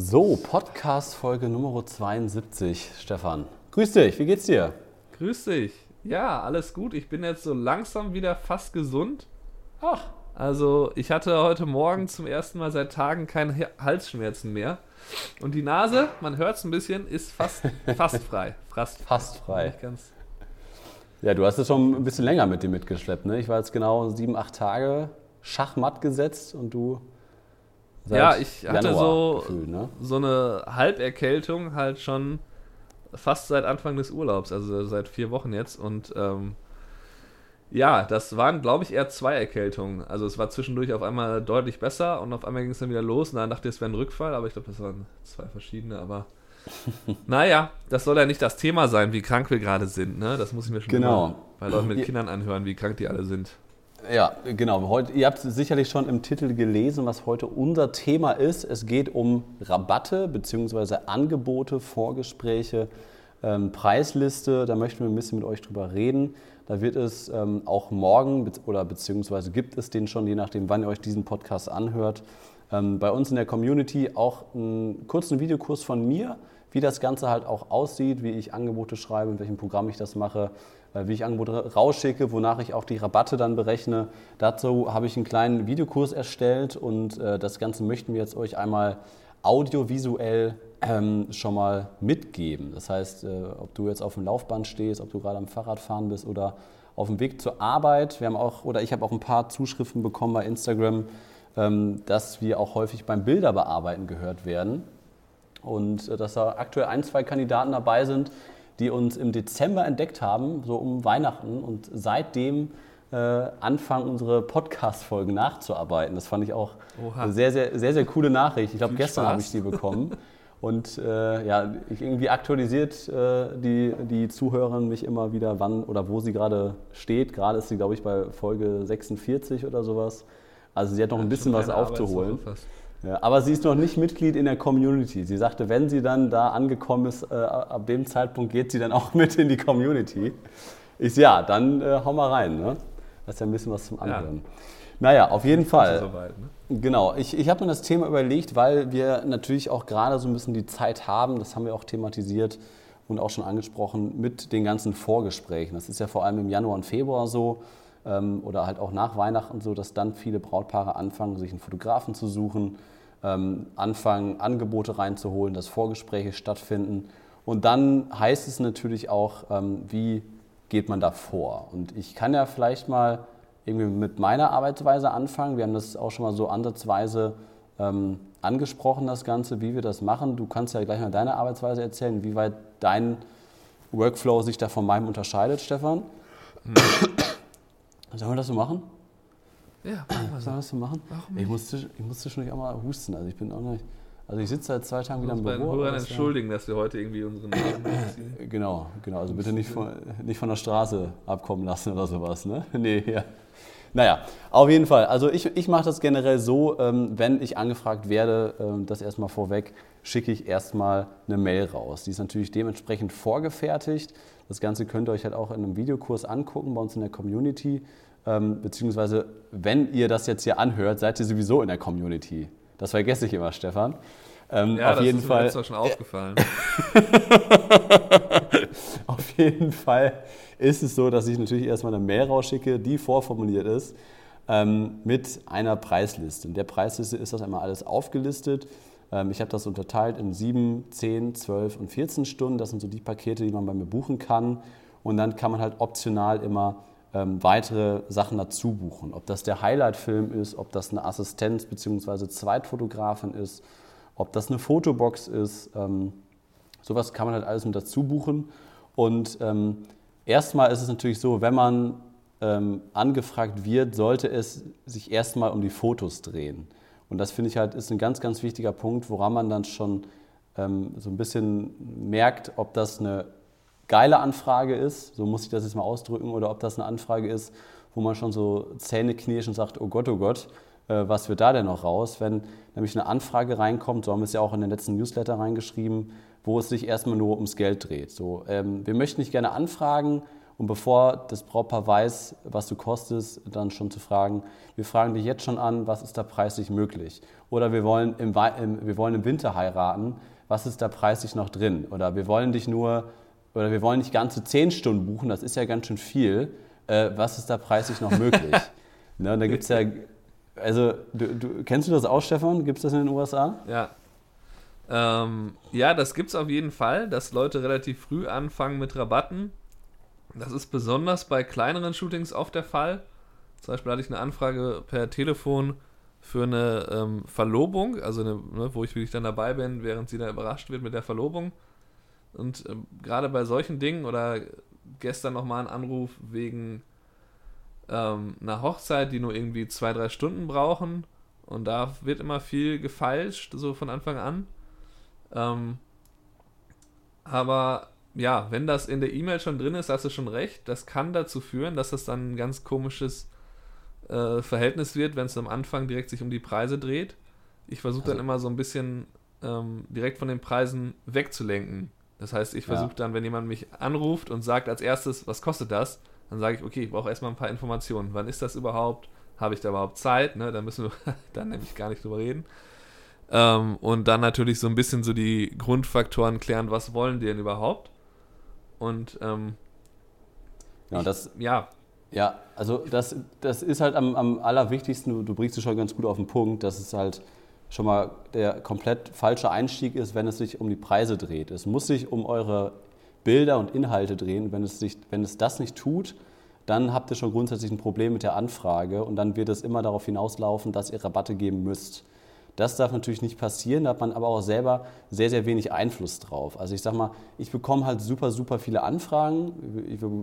So, Podcast-Folge Nummer 72, Stefan. Grüß dich, wie geht's dir? Grüß dich. Ja, alles gut. Ich bin jetzt so langsam wieder fast gesund. Ach. Also, ich hatte heute Morgen zum ersten Mal seit Tagen keine Halsschmerzen mehr. Und die Nase, man hört es ein bisschen, ist fast, fast frei. Fast, fast frei. Ja, du hast es schon ein bisschen länger mit dir mitgeschleppt. Ne? Ich war jetzt genau sieben, acht Tage schachmatt gesetzt und du. Ja, ich Januar hatte so, gefühlt, ne? so eine Halberkältung halt schon fast seit Anfang des Urlaubs, also seit vier Wochen jetzt. Und ähm, ja, das waren, glaube ich, eher zwei Erkältungen. Also es war zwischendurch auf einmal deutlich besser und auf einmal ging es dann wieder los. Und dann dachte ich, es wäre ein Rückfall, aber ich glaube, das waren zwei verschiedene. Aber naja, das soll ja nicht das Thema sein, wie krank wir gerade sind. Ne? Das muss ich mir schon genau. bei Leuten mit Kindern anhören, wie krank die alle sind. Ja, genau. Heute, ihr habt sicherlich schon im Titel gelesen, was heute unser Thema ist. Es geht um Rabatte bzw. Angebote, Vorgespräche, ähm, Preisliste. Da möchten wir ein bisschen mit euch drüber reden. Da wird es ähm, auch morgen oder beziehungsweise gibt es den schon, je nachdem, wann ihr euch diesen Podcast anhört, ähm, bei uns in der Community auch einen kurzen Videokurs von mir, wie das Ganze halt auch aussieht, wie ich Angebote schreibe, in welchem Programm ich das mache, wie ich Angebote rausschicke, wonach ich auch die Rabatte dann berechne. Dazu habe ich einen kleinen Videokurs erstellt und äh, das Ganze möchten wir jetzt euch einmal audiovisuell ähm, schon mal mitgeben. Das heißt, äh, ob du jetzt auf dem Laufband stehst, ob du gerade am Fahrrad fahren bist oder auf dem Weg zur Arbeit. Wir haben auch, oder ich habe auch ein paar Zuschriften bekommen bei Instagram, ähm, dass wir auch häufig beim Bilderbearbeiten gehört werden. Und äh, dass da aktuell ein, zwei Kandidaten dabei sind, die uns im Dezember entdeckt haben, so um Weihnachten und seitdem äh, anfangen, unsere Podcast-Folgen nachzuarbeiten. Das fand ich auch Oha. eine sehr, sehr, sehr, sehr coole Nachricht. Ich glaube, gestern habe ich die bekommen. Und äh, ja, irgendwie aktualisiert äh, die, die Zuhörerin mich immer wieder, wann oder wo sie gerade steht. Gerade ist sie, glaube ich, bei Folge 46 oder sowas. Also sie hat noch ja, ein bisschen was aufzuholen. Ja, aber sie ist noch nicht Mitglied in der Community. Sie sagte, wenn sie dann da angekommen ist, äh, ab dem Zeitpunkt geht sie dann auch mit in die Community. Ich ja, dann äh, hau mal rein. Ne? Das ist ja ein bisschen was zum Anhören. Ja. Naja, auf jeden Fall. So weit, ne? Genau, ich, ich habe mir das Thema überlegt, weil wir natürlich auch gerade so ein bisschen die Zeit haben, das haben wir auch thematisiert und auch schon angesprochen, mit den ganzen Vorgesprächen. Das ist ja vor allem im Januar und Februar so ähm, oder halt auch nach Weihnachten so, dass dann viele Brautpaare anfangen, sich einen Fotografen zu suchen, ähm, anfangen, Angebote reinzuholen, dass Vorgespräche stattfinden. Und dann heißt es natürlich auch, ähm, wie geht man da vor? Und ich kann ja vielleicht mal irgendwie mit meiner Arbeitsweise anfangen. Wir haben das auch schon mal so ansatzweise ähm, angesprochen, das Ganze, wie wir das machen. Du kannst ja gleich mal deine Arbeitsweise erzählen, wie weit dein Workflow sich da von meinem unterscheidet, Stefan. Sollen wir das so machen? Ja, Sollen wir das so machen? Warum ich musste, ich musste schon nicht auch mal husten. Also ich bin auch nicht. Also ich sitze seit zwei Tagen wieder im Büro. Ich Hörern entschuldigen, dass wir heute irgendwie unseren Namen Genau, genau. Also bitte nicht von, nicht von der Straße abkommen lassen oder sowas. Ne? Nee, ja. Naja, auf jeden Fall. Also ich, ich mache das generell so, ähm, wenn ich angefragt werde, ähm, das erstmal vorweg, schicke ich erstmal eine Mail raus. Die ist natürlich dementsprechend vorgefertigt. Das Ganze könnt ihr euch halt auch in einem Videokurs angucken bei uns in der Community. Ähm, beziehungsweise, wenn ihr das jetzt hier anhört, seid ihr sowieso in der Community. Das vergesse ich immer, Stefan. Ähm, ja, auf das jeden ist Fall. mir schon aufgefallen. auf jeden Fall ist es so, dass ich natürlich erstmal eine Mail rausschicke, die vorformuliert ist, ähm, mit einer Preisliste. In der Preisliste ist das einmal alles aufgelistet. Ähm, ich habe das unterteilt in 7, 10, 12 und 14 Stunden. Das sind so die Pakete, die man bei mir buchen kann. Und dann kann man halt optional immer ähm, weitere Sachen dazu buchen. Ob das der Highlight-Film ist, ob das eine Assistenz bzw. Zweitfotografin ist, ob das eine Fotobox ist. Ähm, sowas kann man halt alles mit dazu buchen. Und ähm, erstmal ist es natürlich so, wenn man ähm, angefragt wird, sollte es sich erstmal um die Fotos drehen. Und das finde ich halt ist ein ganz, ganz wichtiger Punkt, woran man dann schon ähm, so ein bisschen merkt, ob das eine geile Anfrage ist, so muss ich das jetzt mal ausdrücken, oder ob das eine Anfrage ist, wo man schon so Zähne knirscht und sagt, oh Gott, oh Gott, äh, was wird da denn noch raus? Wenn nämlich eine Anfrage reinkommt, so haben wir es ja auch in den letzten Newsletter reingeschrieben, wo es sich erstmal nur ums Geld dreht. So, ähm, wir möchten nicht gerne anfragen Und bevor das Brautpaar weiß, was du kostest, dann schon zu fragen, wir fragen dich jetzt schon an, was ist da preislich möglich? Oder wir wollen im, im, wir wollen im Winter heiraten, was ist da preislich noch drin? Oder wir wollen dich nur, oder wir wollen nicht ganze zehn Stunden buchen, das ist ja ganz schön viel. Äh, was ist da preislich noch möglich? ne, und da gibt es ja, also du, du, kennst du das auch, Stefan? Gibt es das in den USA? Ja. Ähm, ja, das gibt es auf jeden Fall, dass Leute relativ früh anfangen mit Rabatten das ist besonders bei kleineren Shootings oft der Fall. Zum Beispiel hatte ich eine Anfrage per Telefon für eine ähm, Verlobung, also eine, ne, wo ich wirklich dann dabei bin, während sie da überrascht wird mit der Verlobung. Und ähm, gerade bei solchen Dingen oder gestern nochmal ein Anruf wegen ähm, einer Hochzeit, die nur irgendwie zwei, drei Stunden brauchen. Und da wird immer viel gefeilscht, so von Anfang an. Ähm, aber ja, wenn das in der E-Mail schon drin ist, hast du schon recht. Das kann dazu führen, dass das dann ein ganz komisches äh, Verhältnis wird, wenn es am Anfang direkt sich um die Preise dreht. Ich versuche also, dann immer so ein bisschen ähm, direkt von den Preisen wegzulenken. Das heißt, ich versuche ja. dann, wenn jemand mich anruft und sagt als erstes, was kostet das, dann sage ich, okay, ich brauche erstmal ein paar Informationen. Wann ist das überhaupt? Habe ich da überhaupt Zeit? Ne? Da müssen wir dann nämlich gar nicht drüber reden. Ähm, und dann natürlich so ein bisschen so die Grundfaktoren klären, was wollen die denn überhaupt? Und ähm, ja, ich, das, ja. Ja, also das, das ist halt am, am allerwichtigsten, du, du bringst es schon ganz gut auf den Punkt, dass es halt schon mal der komplett falsche Einstieg ist, wenn es sich um die Preise dreht. Es muss sich um eure Bilder und Inhalte drehen. Wenn es, sich, wenn es das nicht tut, dann habt ihr schon grundsätzlich ein Problem mit der Anfrage und dann wird es immer darauf hinauslaufen, dass ihr Rabatte geben müsst. Das darf natürlich nicht passieren, da hat man aber auch selber sehr, sehr wenig Einfluss drauf. Also ich sage mal, ich bekomme halt super, super viele Anfragen.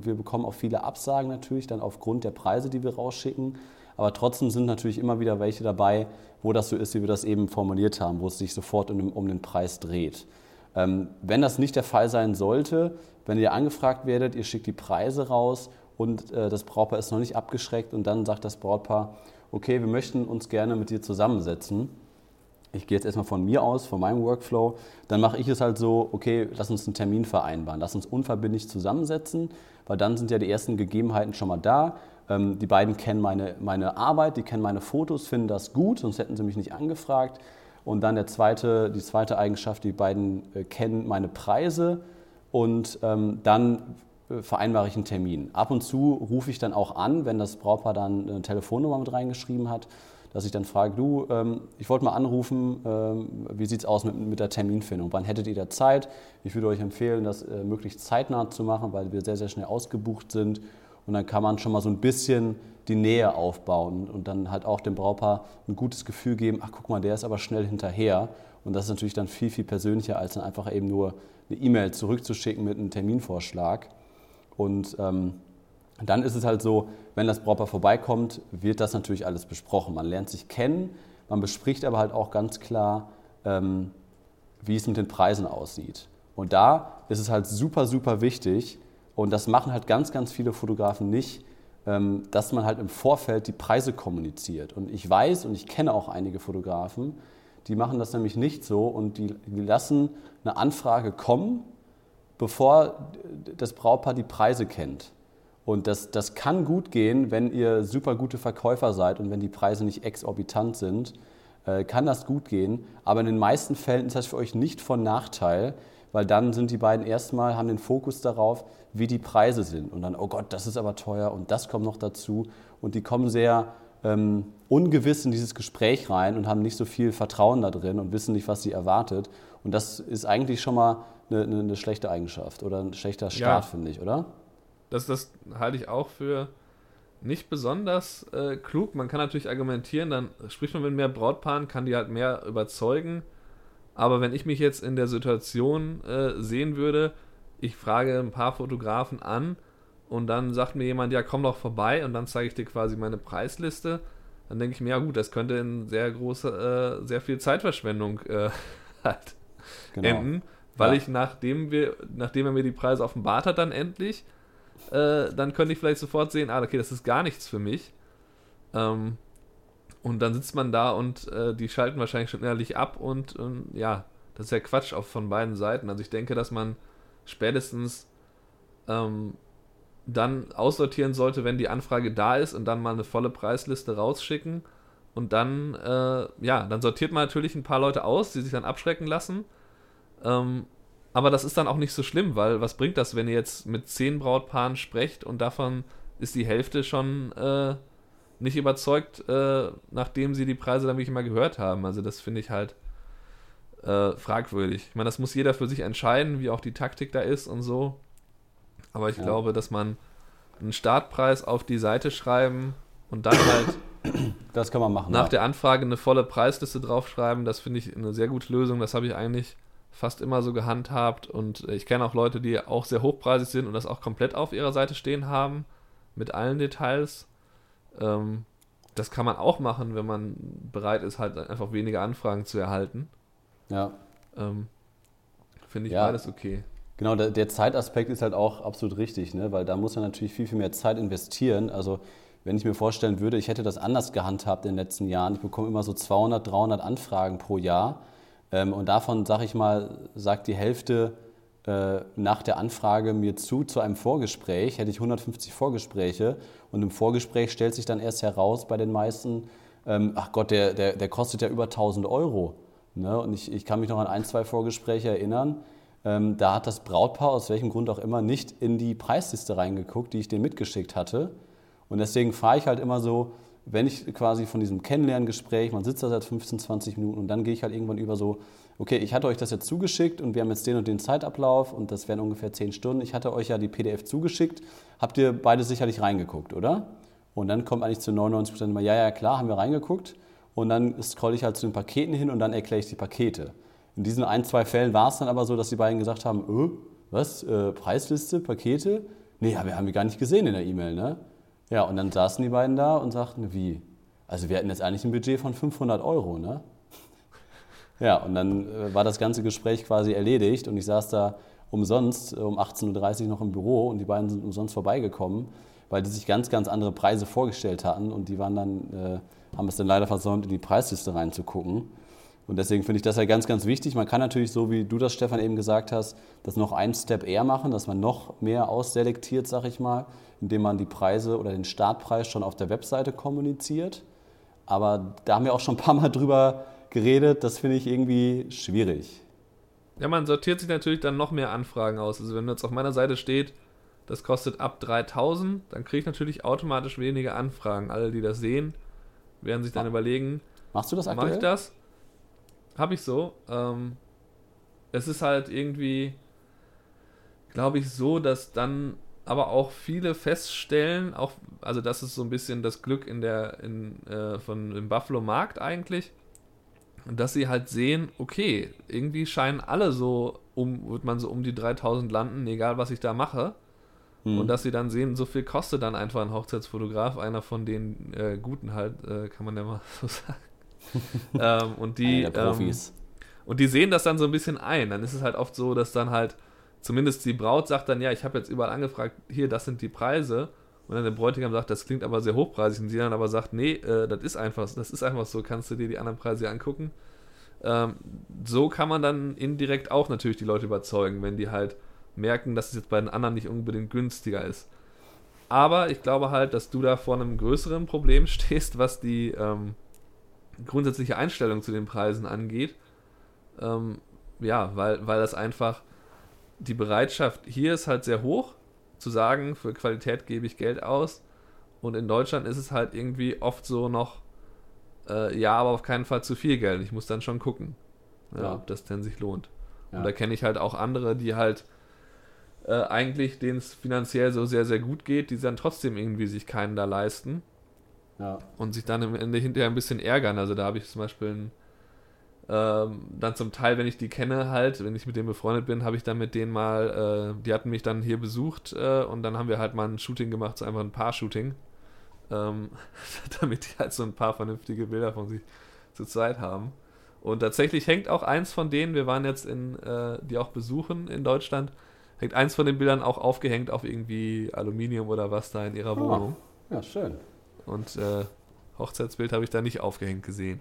Wir bekommen auch viele Absagen natürlich, dann aufgrund der Preise, die wir rausschicken. Aber trotzdem sind natürlich immer wieder welche dabei, wo das so ist, wie wir das eben formuliert haben, wo es sich sofort um den, um den Preis dreht. Ähm, wenn das nicht der Fall sein sollte, wenn ihr angefragt werdet, ihr schickt die Preise raus und äh, das Brautpaar ist noch nicht abgeschreckt und dann sagt das Brautpaar, okay, wir möchten uns gerne mit dir zusammensetzen ich gehe jetzt erstmal von mir aus, von meinem Workflow, dann mache ich es halt so, okay, lass uns einen Termin vereinbaren, lass uns unverbindlich zusammensetzen, weil dann sind ja die ersten Gegebenheiten schon mal da. Ähm, die beiden kennen meine, meine Arbeit, die kennen meine Fotos, finden das gut, sonst hätten sie mich nicht angefragt. Und dann der zweite, die zweite Eigenschaft, die beiden äh, kennen meine Preise und ähm, dann äh, vereinbare ich einen Termin. Ab und zu rufe ich dann auch an, wenn das Brautpaar dann eine Telefonnummer mit reingeschrieben hat dass ich dann frage, du, ähm, ich wollte mal anrufen, ähm, wie sieht es aus mit, mit, der Terminfindung? Wann hättet ihr da Zeit? Ich würde euch empfehlen, das äh, möglichst zeitnah zu machen, weil wir sehr, sehr schnell ausgebucht sind. Und dann kann man schon mal so ein bisschen die Nähe aufbauen und dann halt auch dem Brautpaar ein gutes Gefühl geben, ach guck mal, der ist aber schnell hinterher. Und das ist natürlich dann viel, viel persönlicher, als dann einfach eben nur eine E-Mail zurückzuschicken mit einem Terminvorschlag. Und ähm, dann ist es halt so, wenn das Brautpaar vorbeikommt, wird das natürlich alles besprochen. Man lernt sich kennen, man bespricht aber halt auch ganz klar, ähm, wie es mit den Preisen aussieht. Und da ist es halt super, super wichtig, und das machen halt ganz, ganz viele Fotografen nicht, ähm, dass man halt im Vorfeld die Preise kommuniziert. Und ich weiß und ich kenne auch einige Fotografen, die machen das nämlich nicht so und die, die lassen eine Anfrage kommen, bevor das Brautpaar die Preise kennt. Und das, das kann gut gehen, wenn ihr super gute Verkäufer seid und wenn die Preise nicht exorbitant sind, äh, kann das gut gehen. Aber in den meisten Fällen ist das für euch nicht von Nachteil, weil dann sind die beiden erstmal, haben den Fokus darauf, wie die Preise sind. Und dann, oh Gott, das ist aber teuer und das kommt noch dazu. Und die kommen sehr ähm, ungewiss in dieses Gespräch rein und haben nicht so viel Vertrauen da drin und wissen nicht, was sie erwartet. Und das ist eigentlich schon mal eine, eine, eine schlechte Eigenschaft oder ein schlechter Start, ja. finde ich, oder? Das, das halte ich auch für nicht besonders äh, klug. Man kann natürlich argumentieren, dann spricht man mit mehr Brautpaaren, kann die halt mehr überzeugen. Aber wenn ich mich jetzt in der Situation äh, sehen würde, ich frage ein paar Fotografen an und dann sagt mir jemand, ja, komm doch vorbei und dann zeige ich dir quasi meine Preisliste, dann denke ich mir, ja gut, das könnte in sehr große, äh, sehr viel Zeitverschwendung äh, halt genau. enden, weil ja. ich nachdem wir, nachdem er mir die Preise offenbart hat, dann endlich äh, dann könnte ich vielleicht sofort sehen, ah, okay, das ist gar nichts für mich. Ähm, und dann sitzt man da und äh, die schalten wahrscheinlich schon innerlich ab und ähm, ja, das ist ja Quatsch auch von beiden Seiten. Also ich denke, dass man spätestens ähm, dann aussortieren sollte, wenn die Anfrage da ist und dann mal eine volle Preisliste rausschicken. Und dann, äh, ja, dann sortiert man natürlich ein paar Leute aus, die sich dann abschrecken lassen. Ähm, aber das ist dann auch nicht so schlimm, weil was bringt das, wenn ihr jetzt mit zehn Brautpaaren sprecht und davon ist die Hälfte schon äh, nicht überzeugt, äh, nachdem sie die Preise dann wirklich mal gehört haben. Also das finde ich halt äh, fragwürdig. Ich meine, das muss jeder für sich entscheiden, wie auch die Taktik da ist und so. Aber ich ja. glaube, dass man einen Startpreis auf die Seite schreiben und dann halt das kann man machen, nach ja. der Anfrage eine volle Preisliste draufschreiben, das finde ich eine sehr gute Lösung. Das habe ich eigentlich fast immer so gehandhabt und ich kenne auch Leute, die auch sehr hochpreisig sind und das auch komplett auf ihrer Seite stehen haben, mit allen Details. Ähm, das kann man auch machen, wenn man bereit ist, halt einfach weniger Anfragen zu erhalten. Ja. Ähm, Finde ich ja. beides okay. Genau, der, der, Zeitaspekt ist halt auch absolut richtig, ne? weil da muss man natürlich viel, viel mehr Zeit investieren. Also wenn ich mir vorstellen würde, ich hätte das anders gehandhabt in den letzten Jahren, ich bekomme immer so 200, 300 Anfragen pro Jahr und davon, sage ich mal, sagt die Hälfte äh, nach der Anfrage mir zu, zu einem Vorgespräch, hätte ich 150 Vorgespräche und im Vorgespräch stellt sich dann erst heraus bei den meisten, ähm, ach Gott, der, der, der kostet ja über 1000 Euro. Ne? Und ich, ich kann mich noch an ein, zwei Vorgespräche erinnern, ähm, da hat das Brautpaar aus welchem Grund auch immer nicht in die Preisliste reingeguckt, die ich denen mitgeschickt hatte. Und deswegen fahre ich halt immer so, wenn ich quasi von diesem Kennenlerngespräch, man sitzt da seit 15, 20 Minuten und dann gehe ich halt irgendwann über so, okay, ich hatte euch das jetzt zugeschickt und wir haben jetzt den und den Zeitablauf und das wären ungefähr 10 Stunden. Ich hatte euch ja die PDF zugeschickt. Habt ihr beide sicherlich reingeguckt, oder? Und dann kommt eigentlich zu 99 Prozent immer, ja, ja, klar, haben wir reingeguckt. Und dann scrolle ich halt zu den Paketen hin und dann erkläre ich die Pakete. In diesen ein, zwei Fällen war es dann aber so, dass die beiden gesagt haben, öh, was, äh, Preisliste, Pakete? Nee, ja, wir haben die gar nicht gesehen in der E-Mail, ne? Ja, und dann saßen die beiden da und sagten, wie? Also wir hatten jetzt eigentlich ein Budget von 500 Euro, ne? Ja, und dann äh, war das ganze Gespräch quasi erledigt und ich saß da umsonst äh, um 18.30 Uhr noch im Büro und die beiden sind umsonst vorbeigekommen, weil die sich ganz, ganz andere Preise vorgestellt hatten und die waren dann, äh, haben es dann leider versäumt, in die Preisliste reinzugucken. Und deswegen finde ich das ja ganz, ganz wichtig. Man kann natürlich, so wie du das, Stefan, eben gesagt hast, das noch einen Step eher machen, dass man noch mehr ausselektiert, sag ich mal, indem man die Preise oder den Startpreis schon auf der Webseite kommuniziert. Aber da haben wir auch schon ein paar Mal drüber geredet. Das finde ich irgendwie schwierig. Ja, man sortiert sich natürlich dann noch mehr Anfragen aus. Also wenn jetzt auf meiner Seite steht, das kostet ab 3000, dann kriege ich natürlich automatisch weniger Anfragen. Alle, die das sehen, werden sich dann überlegen, machst du das aktuell? Mach ich das? Habe ich so. Ähm, es ist halt irgendwie, glaube ich, so, dass dann aber auch viele feststellen, auch, also das ist so ein bisschen das Glück in der, in, äh, von dem Buffalo Markt eigentlich, dass sie halt sehen, okay, irgendwie scheinen alle so, um, wird man so um die 3000 landen, egal was ich da mache. Mhm. Und dass sie dann sehen, so viel kostet dann einfach ein Hochzeitsfotograf, einer von den äh, Guten halt, äh, kann man ja mal so sagen ähm, und die ähm, und die sehen das dann so ein bisschen ein. Dann ist es halt oft so, dass dann halt zumindest die Braut sagt dann, ja, ich habe jetzt überall angefragt, hier, das sind die Preise. Und dann der Bräutigam sagt, das klingt aber sehr hochpreisig. Und sie dann aber sagt, nee, äh, das ist einfach, das ist einfach so, kannst du dir die anderen Preise angucken. Ähm, so kann man dann indirekt auch natürlich die Leute überzeugen, wenn die halt merken, dass es jetzt bei den anderen nicht unbedingt günstiger ist. Aber ich glaube halt, dass du da vor einem größeren Problem stehst, was die, ähm, grundsätzliche Einstellung zu den Preisen angeht. Ähm, ja, weil, weil das einfach die Bereitschaft hier ist halt sehr hoch, zu sagen, für Qualität gebe ich Geld aus. Und in Deutschland ist es halt irgendwie oft so noch, äh, ja, aber auf keinen Fall zu viel Geld. Ich muss dann schon gucken, ja, ja. ob das denn sich lohnt. Ja. Und da kenne ich halt auch andere, die halt äh, eigentlich, denen es finanziell so sehr, sehr gut geht, die dann trotzdem irgendwie sich keinen da leisten. Ja. Und sich dann am Ende hinterher ein bisschen ärgern. Also da habe ich zum Beispiel ein, ähm, dann zum Teil, wenn ich die kenne, halt, wenn ich mit denen befreundet bin, habe ich dann mit denen mal, äh, die hatten mich dann hier besucht äh, und dann haben wir halt mal ein Shooting gemacht, so einfach ein Paar-Shooting. Ähm, damit die halt so ein paar vernünftige Bilder von sich zur Zeit haben. Und tatsächlich hängt auch eins von denen, wir waren jetzt in, äh, die auch besuchen in Deutschland, hängt eins von den Bildern auch aufgehängt auf irgendwie Aluminium oder was da in ihrer oh, Wohnung. Ja, schön. Und äh, Hochzeitsbild habe ich da nicht aufgehängt gesehen.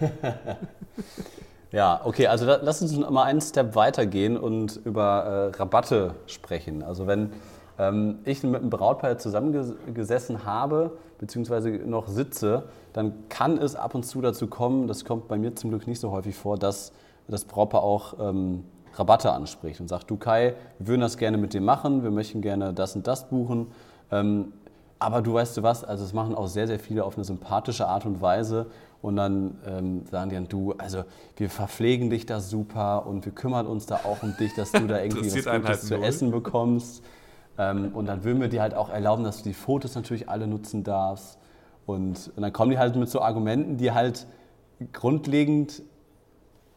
ja, okay, also da, lass uns mal einen Step weitergehen und über äh, Rabatte sprechen. Also wenn ähm, ich mit einem Brautpaar zusammengesessen habe, beziehungsweise noch sitze, dann kann es ab und zu dazu kommen, das kommt bei mir zum Glück nicht so häufig vor, dass das Brautpaar auch ähm, Rabatte anspricht und sagt, du Kai, wir würden das gerne mit dir machen, wir möchten gerne das und das buchen. Ähm, aber du weißt du was, also es machen auch sehr, sehr viele auf eine sympathische Art und Weise und dann ähm, sagen die dann, du, also wir verpflegen dich da super und wir kümmern uns da auch um dich, dass du da irgendwie was Gutes halt zu essen bekommst. Ähm, und dann würden wir dir halt auch erlauben, dass du die Fotos natürlich alle nutzen darfst. Und, und dann kommen die halt mit so Argumenten, die halt grundlegend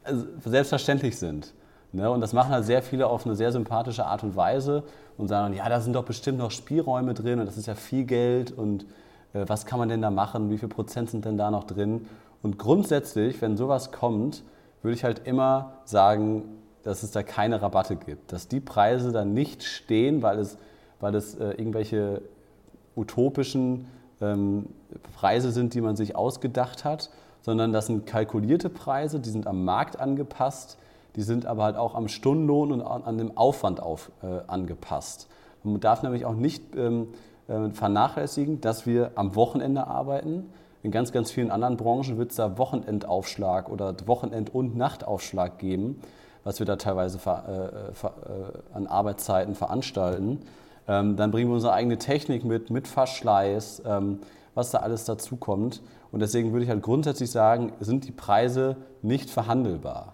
also selbstverständlich sind. Ne? Und das machen halt sehr viele auf eine sehr sympathische Art und Weise und sagen, ja, da sind doch bestimmt noch Spielräume drin und das ist ja viel Geld und äh, was kann man denn da machen, wie viel Prozent sind denn da noch drin? Und grundsätzlich, wenn sowas kommt, würde ich halt immer sagen, dass es da keine Rabatte gibt, dass die Preise da nicht stehen, weil es, weil es äh, irgendwelche utopischen ähm, Preise sind, die man sich ausgedacht hat, sondern das sind kalkulierte Preise, die sind am Markt angepasst, die sind aber halt auch am Stundenlohn und an dem Aufwand auf, äh, angepasst. Man darf nämlich auch nicht ähm, äh, vernachlässigen, dass wir am Wochenende arbeiten. In ganz, ganz vielen anderen Branchen wird es da Wochenendaufschlag oder Wochenend- und Nachtaufschlag geben, was wir da teilweise äh, äh, an Arbeitszeiten veranstalten. Ähm, dann bringen wir unsere eigene Technik mit, mit Verschleiß, ähm, was da alles dazu kommt. Und deswegen würde ich halt grundsätzlich sagen, sind die Preise nicht verhandelbar.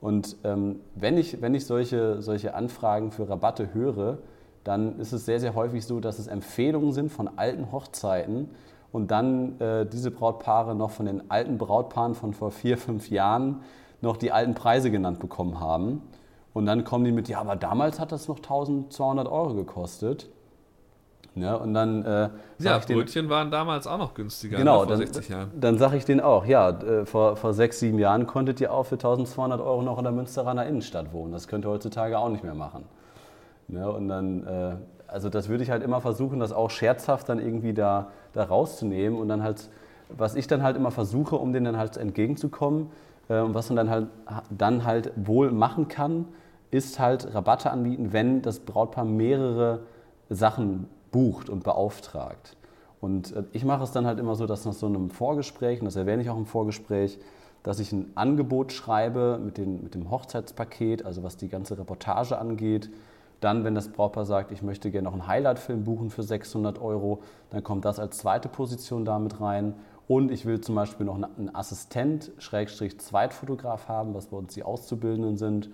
Und ähm, wenn, ich, wenn ich solche, solche Anfragen für Rabatte höre, dann ist es sehr, sehr häufig so, dass es Empfehlungen sind von alten Hochzeiten und dann äh, diese Brautpaare noch von den alten Brautpaaren von vor vier, fünf Jahren noch die alten Preise genannt bekommen haben. Und dann kommen die mit, ja, aber damals hat das noch 1200 Euro gekostet. Ja, und dann äh, ja, Brötchen den, waren damals auch noch günstiger genau, vor dann, 60 Jahren. Dann sage ich denen auch, ja, äh, vor, vor sechs, sieben Jahren konntet ihr auch für 1200 Euro noch in der Münsteraner Innenstadt wohnen. Das könnt ihr heutzutage auch nicht mehr machen. Ne? Und dann, äh, also das würde ich halt immer versuchen, das auch scherzhaft dann irgendwie da, da rauszunehmen und dann halt, was ich dann halt immer versuche, um denen dann halt entgegenzukommen äh, und was man dann halt, dann halt wohl machen kann, ist halt Rabatte anbieten, wenn das Brautpaar mehrere Sachen bucht und beauftragt. Und äh, ich mache es dann halt immer so, dass nach so einem Vorgespräch, und das erwähne ich auch im Vorgespräch, dass ich ein Angebot schreibe mit, den, mit dem Hochzeitspaket, also was die ganze Reportage angeht, dann, wenn das Brautpaar sagt, ich möchte gerne noch einen Highlight-Film buchen für 600 Euro, dann kommt das als zweite Position damit rein. Und ich will zum Beispiel noch einen Assistent, Schrägstrich Zweitfotograf haben, was bei uns die Auszubildenden sind.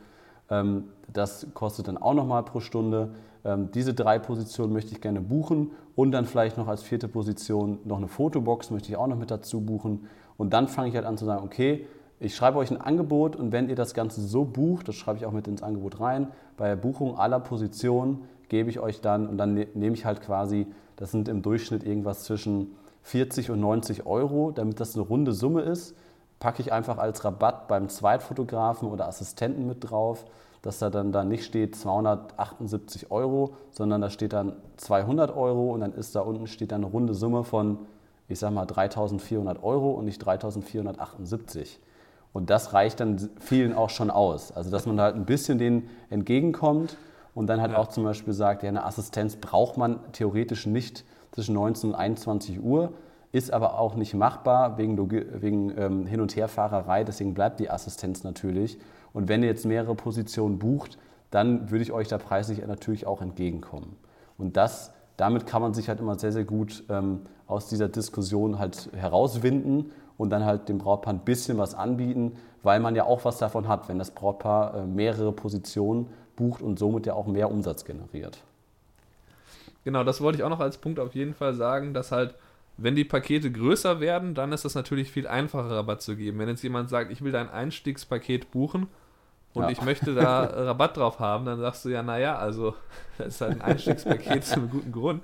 Ähm, das kostet dann auch nochmal pro Stunde. Ähm, diese drei Positionen möchte ich gerne buchen und dann vielleicht noch als vierte Position noch eine Fotobox möchte ich auch noch mit dazu buchen. Und dann fange ich halt an zu sagen, okay, ich schreibe euch ein Angebot und wenn ihr das Ganze so bucht, das schreibe ich auch mit ins Angebot rein, bei der Buchung aller Positionen gebe ich euch dann und dann ne-, nehme ich halt quasi, das sind im Durchschnitt irgendwas zwischen 40 und 90 Euro, damit das eine runde Summe ist, packe ich einfach als Rabatt beim Zweitfotografen oder Assistenten mit drauf, dass da dann da nicht steht 278 Euro, sondern da steht dann 200 Euro und dann ist da unten steht dann eine runde Summe von, ich sag mal 3400 Euro und nicht 3478. Und das reicht dann vielen auch schon aus. Also dass man halt ein bisschen denen entgegenkommt und dann halt ja. auch zum Beispiel sagt, ja, eine Assistenz braucht man theoretisch nicht zwischen 19 und 21 Uhr, ist aber auch nicht machbar wegen, wegen ähm, Hin- und Herfahrerei, deswegen bleibt die Assistenz natürlich. Und wenn ihr jetzt mehrere Positionen bucht, dann würde ich euch da preislich natürlich auch entgegenkommen. Und das, damit kann man sich halt immer sehr, sehr gut ähm, aus dieser Diskussion halt herauswinden und dann halt dem Brautpaar ein bisschen was anbieten, weil man ja auch was davon hat, wenn das Brautpaar äh, mehrere Positionen bucht und somit ja auch mehr Umsatz generiert. Genau, das wollte ich auch noch als Punkt auf jeden Fall sagen, dass halt, wenn die Pakete größer werden, dann ist es natürlich viel einfacher, Rabatt zu geben. Wenn jetzt jemand sagt, ich will dein Einstiegspaket buchen und ja. ich möchte da Rabatt drauf haben, dann sagst du ja, naja, also das ist halt ein Einstiegspaket zu einem guten Grund,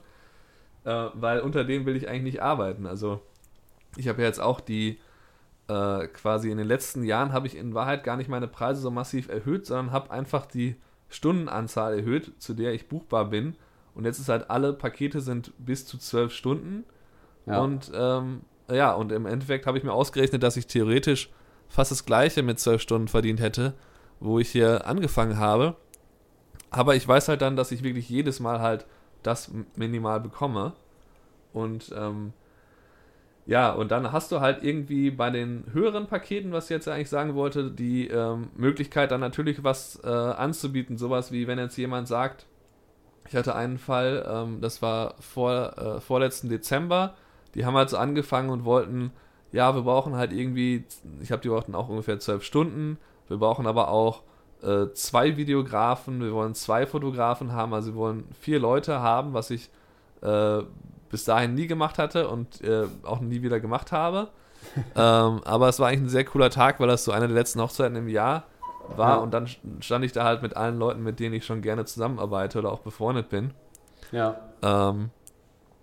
äh, weil unter dem will ich eigentlich nicht arbeiten. Also ich habe ja jetzt auch die, äh, quasi in den letzten Jahren habe ich in Wahrheit gar nicht meine Preise so massiv erhöht, sondern habe einfach die Stundenanzahl erhöht, zu der ich buchbar bin. Und jetzt ist halt, alle Pakete sind bis zu zwölf Stunden. Ja. Und ähm, ja, und im Endeffekt habe ich mir ausgerechnet, dass ich theoretisch fast das gleiche mit zwölf Stunden verdient hätte, wo ich hier angefangen habe. Aber ich weiß halt dann, dass ich wirklich jedes Mal halt das minimal bekomme. Und ähm, ja, und dann hast du halt irgendwie bei den höheren Paketen, was ich jetzt eigentlich sagen wollte, die ähm, Möglichkeit dann natürlich was äh, anzubieten. Sowas wie wenn jetzt jemand sagt, ich hatte einen Fall, ähm, das war vor, äh, vorletzten Dezember, die haben halt so angefangen und wollten, ja, wir brauchen halt irgendwie, ich habe die brauchten auch ungefähr zwölf Stunden, wir brauchen aber auch äh, zwei Videografen, wir wollen zwei Fotografen haben, also wir wollen vier Leute haben, was ich äh, bis dahin nie gemacht hatte und äh, auch nie wieder gemacht habe. ähm, aber es war eigentlich ein sehr cooler Tag, weil das so eine der letzten Hochzeiten im Jahr war ja. und dann stand ich da halt mit allen Leuten, mit denen ich schon gerne zusammenarbeite oder auch befreundet bin. Ja. Ähm,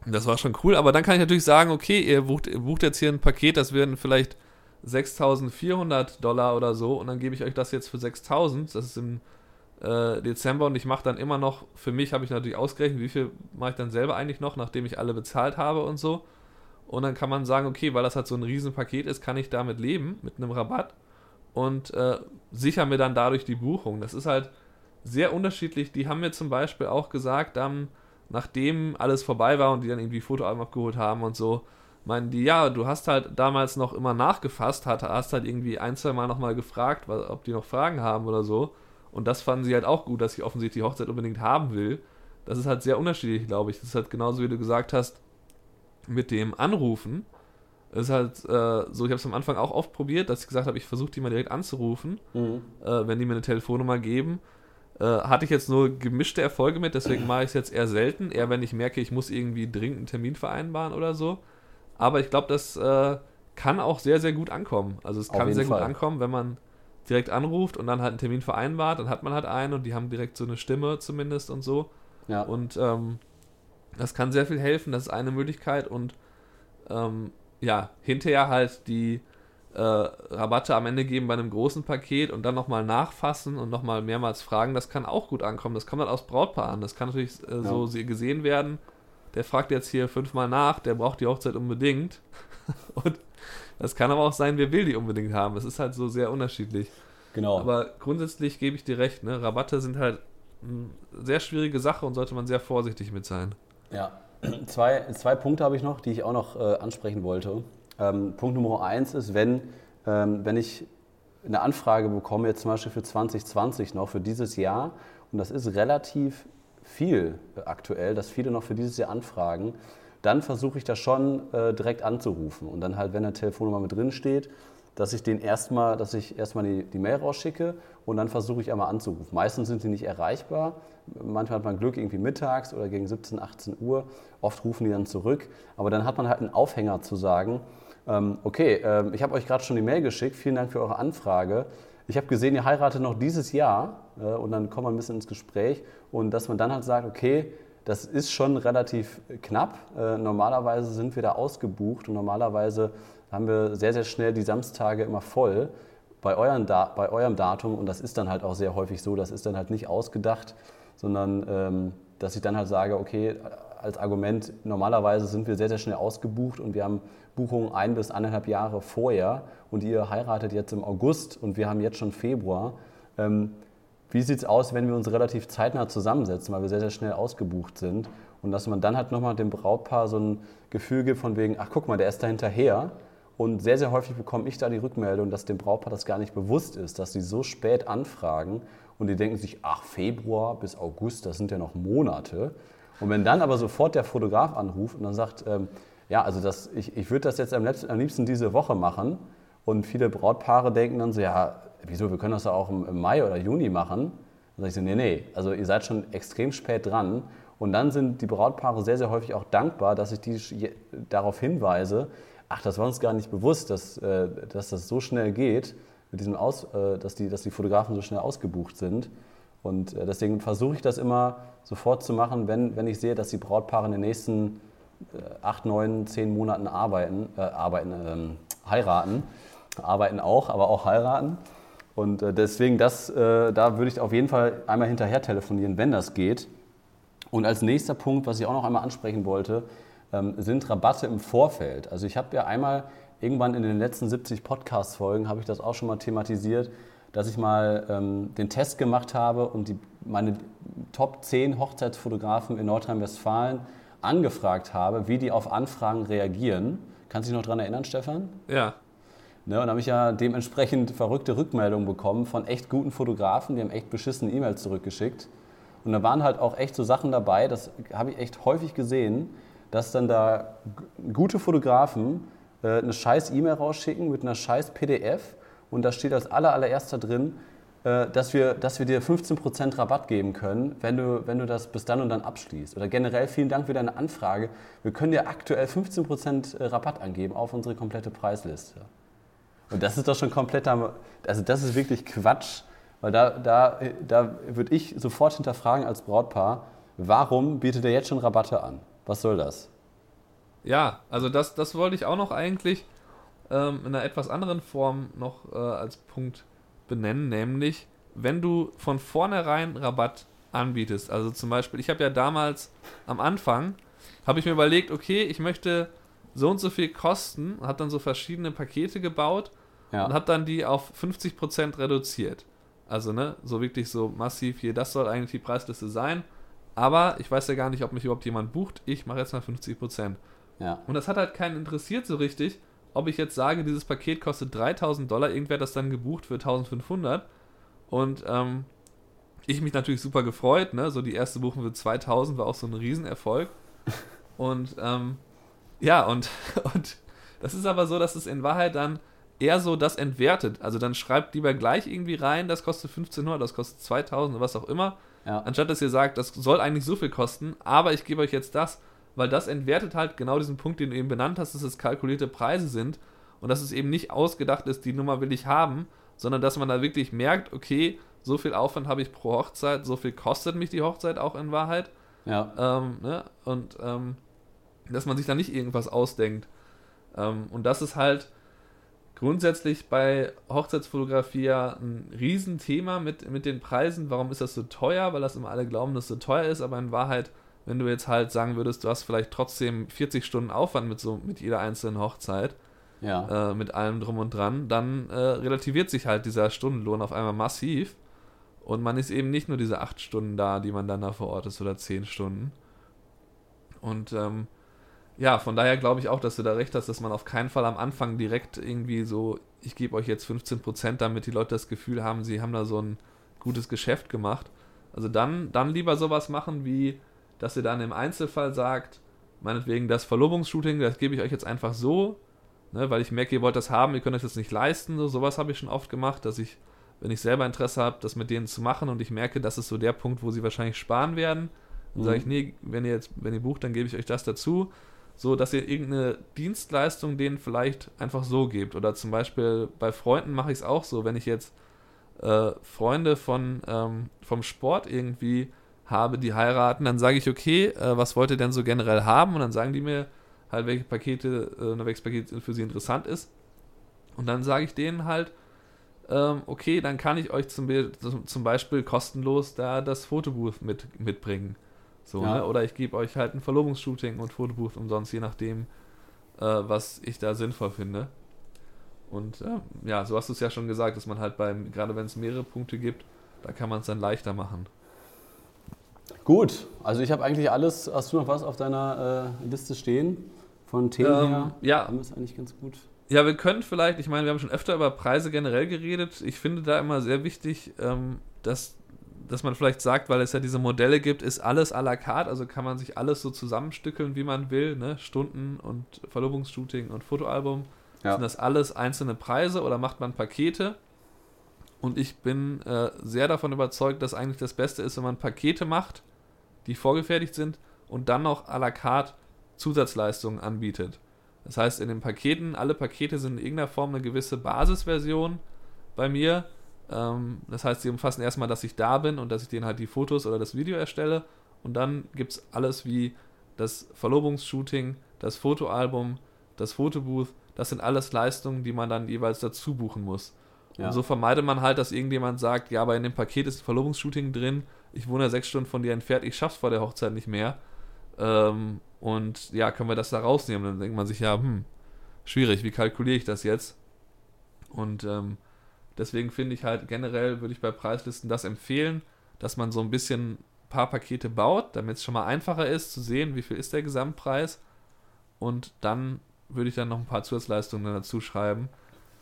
das war schon cool, aber dann kann ich natürlich sagen, okay, ihr bucht, bucht jetzt hier ein Paket, das werden vielleicht 6400 Dollar oder so und dann gebe ich euch das jetzt für 6000, das ist im äh, Dezember und ich mache dann immer noch, für mich habe ich natürlich ausgerechnet, wie viel mache ich dann selber eigentlich noch, nachdem ich alle bezahlt habe und so. Und dann kann man sagen, okay, weil das halt so ein Riesenpaket ist, kann ich damit leben, mit einem Rabatt und äh, sichere mir dann dadurch die Buchung. Das ist halt sehr unterschiedlich. Die haben mir zum Beispiel auch gesagt, dann, nachdem alles vorbei war und die dann irgendwie Fotoalben abgeholt haben und so, meinen die, ja, du hast halt damals noch immer nachgefasst, hast halt irgendwie ein, zwei Mal nochmal gefragt, ob die noch Fragen haben oder so. Und das fanden sie halt auch gut, dass ich offensichtlich die Hochzeit unbedingt haben will. Das ist halt sehr unterschiedlich, glaube ich. Das ist halt genauso, wie du gesagt hast, mit dem Anrufen. Es ist halt äh, so, ich habe es am Anfang auch oft probiert, dass ich gesagt habe, ich versuche die mal direkt anzurufen, mhm. äh, wenn die mir eine Telefonnummer geben. Äh, hatte ich jetzt nur gemischte Erfolge mit, deswegen mache ich es jetzt eher selten. Eher wenn ich merke, ich muss irgendwie dringend einen Termin vereinbaren oder so. Aber ich glaube, das äh, kann auch sehr, sehr gut ankommen. Also es kann sehr Fall. gut ankommen, wenn man direkt anruft und dann halt einen Termin vereinbart, dann hat man halt einen und die haben direkt so eine Stimme zumindest und so. Ja. Und ähm, das kann sehr viel helfen, das ist eine Möglichkeit und ähm, ja, hinterher halt die äh, Rabatte am Ende geben bei einem großen Paket und dann nochmal nachfassen und nochmal mehrmals fragen, das kann auch gut ankommen. Das kommt dann aus Brautpaar an. Das kann natürlich äh, ja. so gesehen werden. Der fragt jetzt hier fünfmal nach, der braucht die Hochzeit unbedingt. und das kann aber auch sein, wer will die unbedingt haben. Es ist halt so sehr unterschiedlich. Genau. Aber grundsätzlich gebe ich dir recht, ne? Rabatte sind halt eine sehr schwierige Sache und sollte man sehr vorsichtig mit sein. Ja, zwei, zwei Punkte habe ich noch, die ich auch noch äh, ansprechen wollte. Ähm, Punkt Nummer eins ist, wenn, ähm, wenn ich eine Anfrage bekomme, jetzt zum Beispiel für 2020 noch, für dieses Jahr, und das ist relativ viel aktuell, dass viele noch für dieses Jahr anfragen, dann versuche ich das schon äh, direkt anzurufen. Und dann halt, wenn eine Telefonnummer mit drin steht, dass ich den erstmal, dass ich erstmal die, die Mail rausschicke und dann versuche ich einmal anzurufen. Meistens sind sie nicht erreichbar. Manchmal hat man Glück irgendwie mittags oder gegen 17, 18 Uhr. Oft rufen die dann zurück. Aber dann hat man halt einen Aufhänger zu sagen, okay, äh, ich habe euch gerade schon die Mail geschickt, vielen Dank für eure Anfrage. Ich habe gesehen, ihr heiratet noch dieses Jahr äh, und dann kommt man ein bisschen ins Gespräch und dass man dann halt sagt, okay, das ist schon relativ knapp. Äh, normalerweise sind wir da ausgebucht und normalerweise haben wir sehr, sehr schnell die Samstage immer voll bei, bei eurem Datum und das ist dann halt auch sehr häufig so. Das ist dann halt nicht ausgedacht, sondern ähm, dass ich dann halt sage, okay, als Argument, normalerweise sind wir sehr, sehr schnell ausgebucht und wir haben Buchungen ein bis anderthalb Jahre vorher und ihr heiratet jetzt im August und wir haben jetzt schon Februar. Ähm, wie sieht es aus, wenn wir uns relativ zeitnah zusammensetzen, weil wir sehr, sehr schnell ausgebucht sind und dass man dann halt nochmal dem Brautpaar so ein Gefühl gibt von wegen, ach guck mal, der ist da hinterher. Und sehr, sehr häufig bekomme ich da die Rückmeldung, dass dem Brautpaar das gar nicht bewusst ist, dass sie so spät anfragen und die denken sich, ach, Februar bis August, das sind ja noch Monate. Und wenn dann aber sofort der Fotograf anruft und dann sagt, ähm, ja, also das, ich, ich würde das jetzt am, letzten, am liebsten diese Woche machen und viele Brautpaare denken dann so, ja, wieso, wir können das ja auch im, Mai oder Juni machen. Dann sage ich so, nee, nee, also ihr seid schon extrem spät dran. Und dann sind die Brautpaare sehr, sehr häufig auch dankbar, dass ich die darauf hinweise, ach, das war uns gar nicht bewusst, dass, äh, dass das so schnell geht, mit diesem Aus, äh, dass, die, dass die Fotografen so schnell ausgebucht sind. Und äh, deswegen versuche ich das immer sofort zu machen, wenn, wenn ich sehe, dass die Brautpaare in den nächsten acht, neun, zehn Monaten arbeiten, äh, arbeiten ähm, heiraten. Arbeiten auch, aber auch heiraten. Und äh, deswegen, das, äh, da würde ich auf jeden Fall einmal hinterher telefonieren, wenn das geht. Und als nächster Punkt, was ich auch noch einmal ansprechen wollte, ähm, sind Rabatte im Vorfeld. Also ich habe ja einmal irgendwann in den letzten 70 Podcast-Folgen, habe ich das auch schon mal thematisiert, dass ich mal ähm, den Test gemacht habe und die, meine Top 10 Hochzeitsfotografen in Nordrhein-Westfalen angefragt habe, wie die auf Anfragen reagieren. Kannst du dich noch daran erinnern, Stefan? Ja. Ne, und da habe ich ja dementsprechend verrückte Rückmeldungen bekommen von echt guten Fotografen, die haben echt beschissene E-Mails zurückgeschickt. Und da waren halt auch echt so Sachen dabei, das habe ich echt häufig gesehen, dass dann da gute Fotografen äh, eine scheiß E-Mail rausschicken mit einer scheiß PDF und da steht als allererster drin, dass, wir, dass wir dir 15% Rabatt geben können, wenn du, wenn du das bis dann und dann abschließt. Oder generell vielen Dank für deine Anfrage. Wir können dir aktuell 15% äh, Rabatt angeben auf unsere komplette Preisliste. Und das ist doch schon kompletter, also das ist wirklich Quatsch, weil da, da, da würde ich sofort hinterfragen als Brautpaar, warum bietet er jetzt schon Rabatte an? Was soll das? Ja, also das, das wollte ich auch noch eigentlich ähm, in einer etwas anderen Form noch äh, als Punkt benennen, nämlich wenn du von vornherein Rabatt anbietest. Also zum Beispiel, ich habe ja damals am Anfang, habe ich mir überlegt, okay, ich möchte so und so viel kosten, habe dann so verschiedene Pakete gebaut ja. und habe dann die auf 50% reduziert. Also, ne, so wirklich so massiv hier, das soll eigentlich die Preisliste sein. Aber ich weiß ja gar nicht, ob mich überhaupt jemand bucht. Ich mache jetzt mal 50%. Ja. Und das hat halt keinen interessiert so richtig, ob ich jetzt sage, dieses Paket kostet 3000 Dollar, irgendwer das dann gebucht für 1500. Und ähm, ich mich natürlich super gefreut, ne? So die erste Buchung für 2000 war auch so ein Riesenerfolg. Und ähm, ja, und, und das ist aber so, dass es in Wahrheit dann eher so das entwertet. Also dann schreibt lieber gleich irgendwie rein, das kostet 1500, das kostet 2000 oder was auch immer. Ja. Anstatt dass ihr sagt, das soll eigentlich so viel kosten, aber ich gebe euch jetzt das, weil das entwertet halt genau diesen Punkt, den du eben benannt hast, dass es kalkulierte Preise sind und dass es eben nicht ausgedacht ist, die Nummer will ich haben, sondern dass man da wirklich merkt, okay, so viel Aufwand habe ich pro Hochzeit, so viel kostet mich die Hochzeit auch in Wahrheit. Ja. Ähm, ne? Und ähm, dass man sich da nicht irgendwas ausdenkt. Ähm, und das ist halt grundsätzlich bei Hochzeitsfotografie ja ein Riesenthema mit, mit den Preisen. Warum ist das so teuer? Weil das immer alle glauben, dass es so teuer ist, aber in Wahrheit, wenn du jetzt halt sagen würdest, du hast vielleicht trotzdem 40 Stunden Aufwand mit so mit jeder einzelnen Hochzeit, ja. äh, mit allem drum und dran, dann äh, relativiert sich halt dieser Stundenlohn auf einmal massiv. Und man ist eben nicht nur diese 8 Stunden da, die man dann da vor Ort ist, oder 10 Stunden. Und ähm, ja, von daher glaube ich auch, dass du da recht hast, dass man auf keinen Fall am Anfang direkt irgendwie so, ich gebe euch jetzt 15%, damit die Leute das Gefühl haben, sie haben da so ein gutes Geschäft gemacht. Also dann, dann lieber sowas machen, wie, dass ihr dann im Einzelfall sagt, meinetwegen das Verlobungsshooting, das gebe ich euch jetzt einfach so, ne, weil ich merke, ihr wollt das haben, ihr könnt euch das nicht leisten. So, sowas habe ich schon oft gemacht, dass ich, wenn ich selber Interesse habe, das mit denen zu machen und ich merke, das ist so der Punkt, wo sie wahrscheinlich sparen werden, dann mhm. sage ich, nee, wenn ihr jetzt, wenn ihr bucht, dann gebe ich euch das dazu so dass ihr irgendeine Dienstleistung denen vielleicht einfach so gebt. Oder zum Beispiel bei Freunden mache ich es auch so, wenn ich jetzt äh, Freunde von, ähm, vom Sport irgendwie habe, die heiraten, dann sage ich, okay, äh, was wollt ihr denn so generell haben? Und dann sagen die mir halt, welche Pakete, äh, welches Paket für sie interessant ist. Und dann sage ich denen halt, ähm, okay, dann kann ich euch zum, zum Beispiel kostenlos da das Fotobooth mit, mitbringen. So, ja. ne? Oder ich gebe euch halt ein Verlobungsshooting und Fotobuch umsonst, je nachdem, äh, was ich da sinnvoll finde. Und äh, ja, so hast du es ja schon gesagt, dass man halt beim, gerade wenn es mehrere Punkte gibt, da kann man es dann leichter machen. Gut, also ich habe eigentlich alles, hast du noch was auf deiner äh, Liste stehen? Von Themen ähm, her? Ja. Haben wir es eigentlich ganz gut. Ja, wir können vielleicht, ich meine, wir haben schon öfter über Preise generell geredet. Ich finde da immer sehr wichtig, ähm, dass dass man vielleicht sagt, weil es ja diese Modelle gibt, ist alles à la carte, also kann man sich alles so zusammenstückeln, wie man will, ne? Stunden und Verlobungsshooting und Fotoalbum. Ja. Sind das alles einzelne Preise oder macht man Pakete? Und ich bin äh, sehr davon überzeugt, dass eigentlich das Beste ist, wenn man Pakete macht, die vorgefertigt sind und dann noch à la carte Zusatzleistungen anbietet. Das heißt, in den Paketen, alle Pakete sind in irgendeiner Form eine gewisse Basisversion bei mir ähm, das heißt, sie umfassen erstmal, dass ich da bin und dass ich denen halt die Fotos oder das Video erstelle. Und dann gibt es alles wie das Verlobungsshooting, das Fotoalbum, das Fotobooth. Das sind alles Leistungen, die man dann jeweils dazu buchen muss. Ja. Und so vermeidet man halt, dass irgendjemand sagt, ja, aber in dem Paket ist ein Verlobungsshooting drin, ich wohne sechs Stunden von dir entfernt, ich schaff's vor der Hochzeit nicht mehr. Ähm, und ja, können wir das da rausnehmen? Dann denkt man sich, ja, hm, schwierig, wie kalkuliere ich das jetzt? Und ähm, Deswegen finde ich halt generell, würde ich bei Preislisten das empfehlen, dass man so ein bisschen ein paar Pakete baut, damit es schon mal einfacher ist zu sehen, wie viel ist der Gesamtpreis. Und dann würde ich dann noch ein paar Zusatzleistungen dazu schreiben.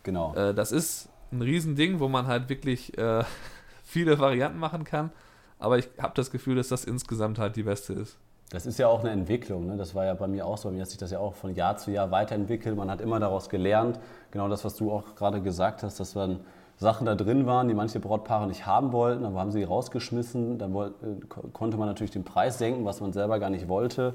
Genau. Äh, das ist ein Riesending, wo man halt wirklich äh, viele Varianten machen kann. Aber ich habe das Gefühl, dass das insgesamt halt die beste ist. Das ist ja auch eine Entwicklung. Ne? Das war ja bei mir auch so. Bei mir hat sich das ja auch von Jahr zu Jahr weiterentwickelt. Man hat immer daraus gelernt. Genau das, was du auch gerade gesagt hast, dass dann Sachen da drin waren, die manche Brautpaare nicht haben wollten. Dann haben sie rausgeschmissen. Dann wollte, äh, konnte man natürlich den Preis senken, was man selber gar nicht wollte.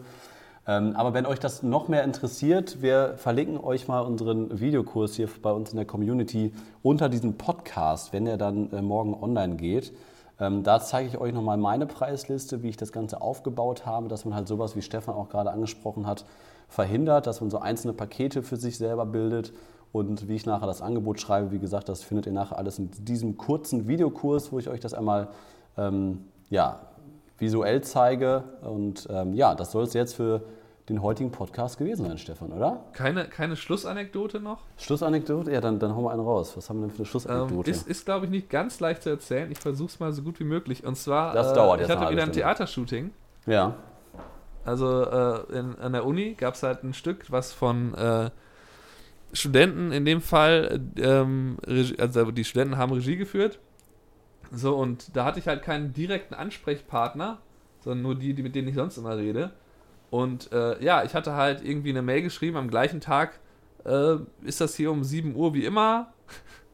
Ähm, aber wenn euch das noch mehr interessiert, wir verlinken euch mal unseren Videokurs hier bei uns in der Community unter diesem Podcast, wenn der dann äh, morgen online geht. Ähm, da zeige ich euch nochmal meine Preisliste, wie ich das Ganze aufgebaut habe, dass man halt sowas, wie Stefan auch gerade angesprochen hat, verhindert, dass man so einzelne Pakete für sich selber bildet und wie ich nachher das Angebot schreibe. Wie gesagt, das findet ihr nachher alles in diesem kurzen Videokurs, wo ich euch das einmal ähm, ja, visuell zeige. Und ähm, ja, das soll es jetzt für den heutigen Podcast gewesen sein, Stefan, oder? Keine, keine Schlussanekdote noch? Schlussanekdote? Ja, dann, dann hauen wir einen raus. Was haben wir denn für eine Schlussanekdote? Ähm, ist, ist glaube ich, nicht ganz leicht zu erzählen. Ich versuche es mal so gut wie möglich. Und zwar, das dauert äh, ich hatte wieder ein Theatershooting. Ja. Also äh, in, an der Uni gab es halt ein Stück, was von äh, Studenten in dem Fall, ähm, also die Studenten haben Regie geführt. So, und da hatte ich halt keinen direkten Ansprechpartner, sondern nur die, die mit denen ich sonst immer rede. Und äh, ja, ich hatte halt irgendwie eine Mail geschrieben am gleichen Tag, äh, ist das hier um 7 Uhr wie immer?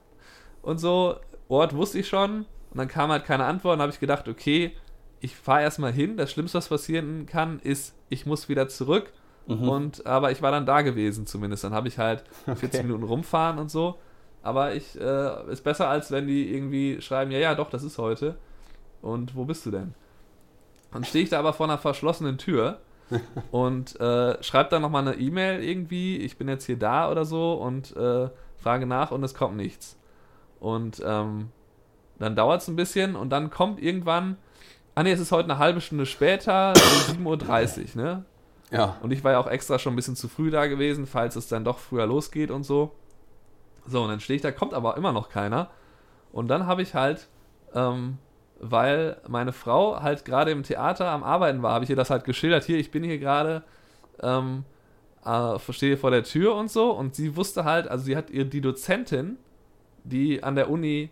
und so, Ort wusste ich schon. Und dann kam halt keine Antwort und habe ich gedacht, okay, ich fahre erstmal hin. Das Schlimmste, was passieren kann, ist, ich muss wieder zurück. Mhm. Und, aber ich war dann da gewesen zumindest. Dann habe ich halt 14 okay. Minuten rumfahren und so. Aber ich, äh, ist besser, als wenn die irgendwie schreiben, ja, ja, doch, das ist heute. Und wo bist du denn? Dann stehe ich da aber vor einer verschlossenen Tür und äh, schreibe dann nochmal eine E-Mail irgendwie, ich bin jetzt hier da oder so und äh, frage nach und es kommt nichts. Und ähm, dann dauert es ein bisschen und dann kommt irgendwann, ah ne, es ist heute eine halbe Stunde später, 7.30 Uhr, ne? Ja. Und ich war ja auch extra schon ein bisschen zu früh da gewesen, falls es dann doch früher losgeht und so. So, und dann stehe ich da, kommt aber immer noch keiner. Und dann habe ich halt ähm, weil meine Frau halt gerade im Theater am Arbeiten war, habe ich ihr das halt geschildert. Hier, ich bin hier gerade, ähm, äh, stehe vor der Tür und so. Und sie wusste halt, also sie hat ihr die Dozentin, die an der Uni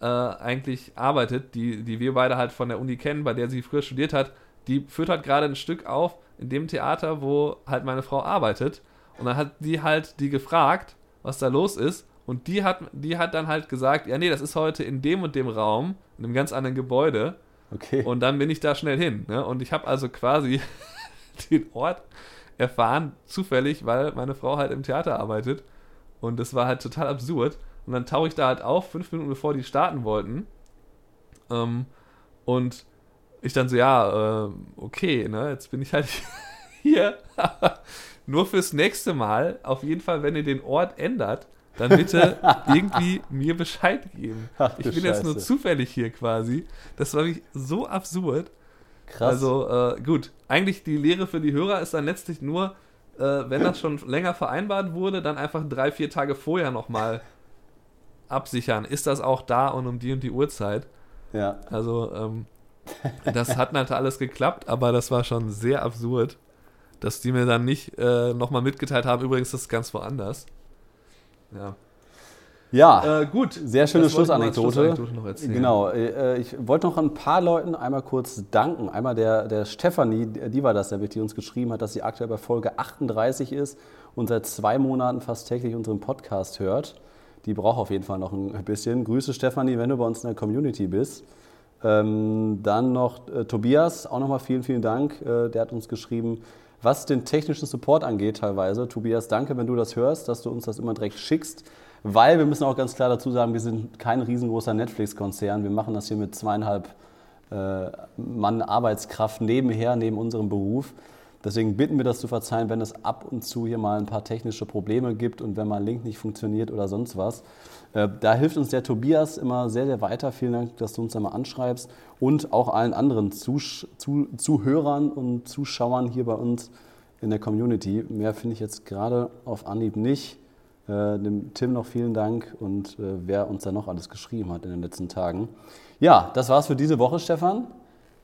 äh, eigentlich arbeitet, die, die wir beide halt von der Uni kennen, bei der sie früher studiert hat, die führt halt gerade ein Stück auf in dem Theater, wo halt meine Frau arbeitet. Und dann hat die halt die gefragt, was da los ist. Und die hat, die hat dann halt gesagt, ja, nee, das ist heute in dem und dem Raum, in einem ganz anderen Gebäude. Okay. Und dann bin ich da schnell hin. Ne? Und ich habe also quasi den Ort erfahren, zufällig, weil meine Frau halt im Theater arbeitet. Und das war halt total absurd. Und dann tauche ich da halt auf, fünf Minuten bevor die starten wollten. Ähm, und ich dann so, ja, äh, okay, ne, jetzt bin ich halt hier. Nur fürs nächste Mal, auf jeden Fall, wenn ihr den Ort ändert, dann bitte irgendwie mir Bescheid geben. Ach, ich bin Scheiße. jetzt nur zufällig hier quasi. Das war wirklich so absurd. Krass. Also äh, gut, eigentlich die Lehre für die Hörer ist dann letztlich nur, äh, wenn das schon länger vereinbart wurde, dann einfach drei, vier Tage vorher nochmal absichern. Ist das auch da und um die und die Uhrzeit? Ja. Also ähm, das hat natürlich alles geklappt, aber das war schon sehr absurd, dass die mir dann nicht äh, nochmal mitgeteilt haben, übrigens das ist ganz woanders. Ja. Ja, äh, gut. Sehr schöne Schlussanekdote. Genau. Äh, ich wollte noch ein paar Leuten einmal kurz danken. Einmal der, der Stefanie, die war das, die uns geschrieben hat, dass sie aktuell bei Folge 38 ist und seit zwei Monaten fast täglich unseren Podcast hört. Die braucht auf jeden Fall noch ein bisschen. Grüße Stefanie, wenn du bei uns in der Community bist. Ähm, dann noch äh, Tobias, auch nochmal vielen, vielen Dank. Äh, der hat uns geschrieben, was den technischen Support angeht teilweise. Tobias, danke, wenn du das hörst, dass du uns das immer direkt schickst, weil wir müssen auch ganz klar dazu sagen, wir sind kein riesengroßer Netflix-Konzern. Wir machen das hier mit zweieinhalb äh, Mann Arbeitskraft nebenher, neben unserem Beruf. Deswegen bitten wir das zu verzeihen, wenn es ab und zu hier mal ein paar technische Probleme gibt und wenn mal ein Link nicht funktioniert oder sonst was. Äh, da hilft uns der Tobias immer sehr, sehr weiter. Vielen Dank, dass du uns da mal anschreibst und auch allen anderen Zusch zu Zuhörern und Zuschauern hier bei uns in der Community. Mehr finde ich jetzt gerade auf Anhieb nicht. Äh, dem Tim noch vielen Dank und äh, wer uns da noch alles geschrieben hat in den letzten Tagen. Ja, das war's für diese Woche, Stefan.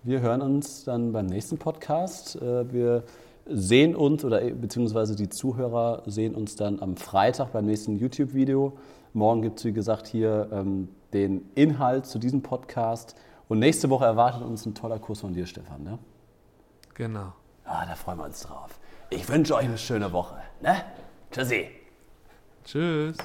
Wir hören uns dann beim nächsten Podcast. Äh, wir sehen uns oder beziehungsweise die Zuhörer sehen uns dann am Freitag beim nächsten YouTube-Video. Morgen gibt es, wie gesagt, hier ähm, den Inhalt zu diesem Podcast. Und nächste Woche erwartet uns ein toller Kurs von dir, Stefan. Ne? Genau. Ah, da freuen wir uns drauf. Ich wünsche euch eine schöne Woche. Ne? Tschüssi. Tschüss.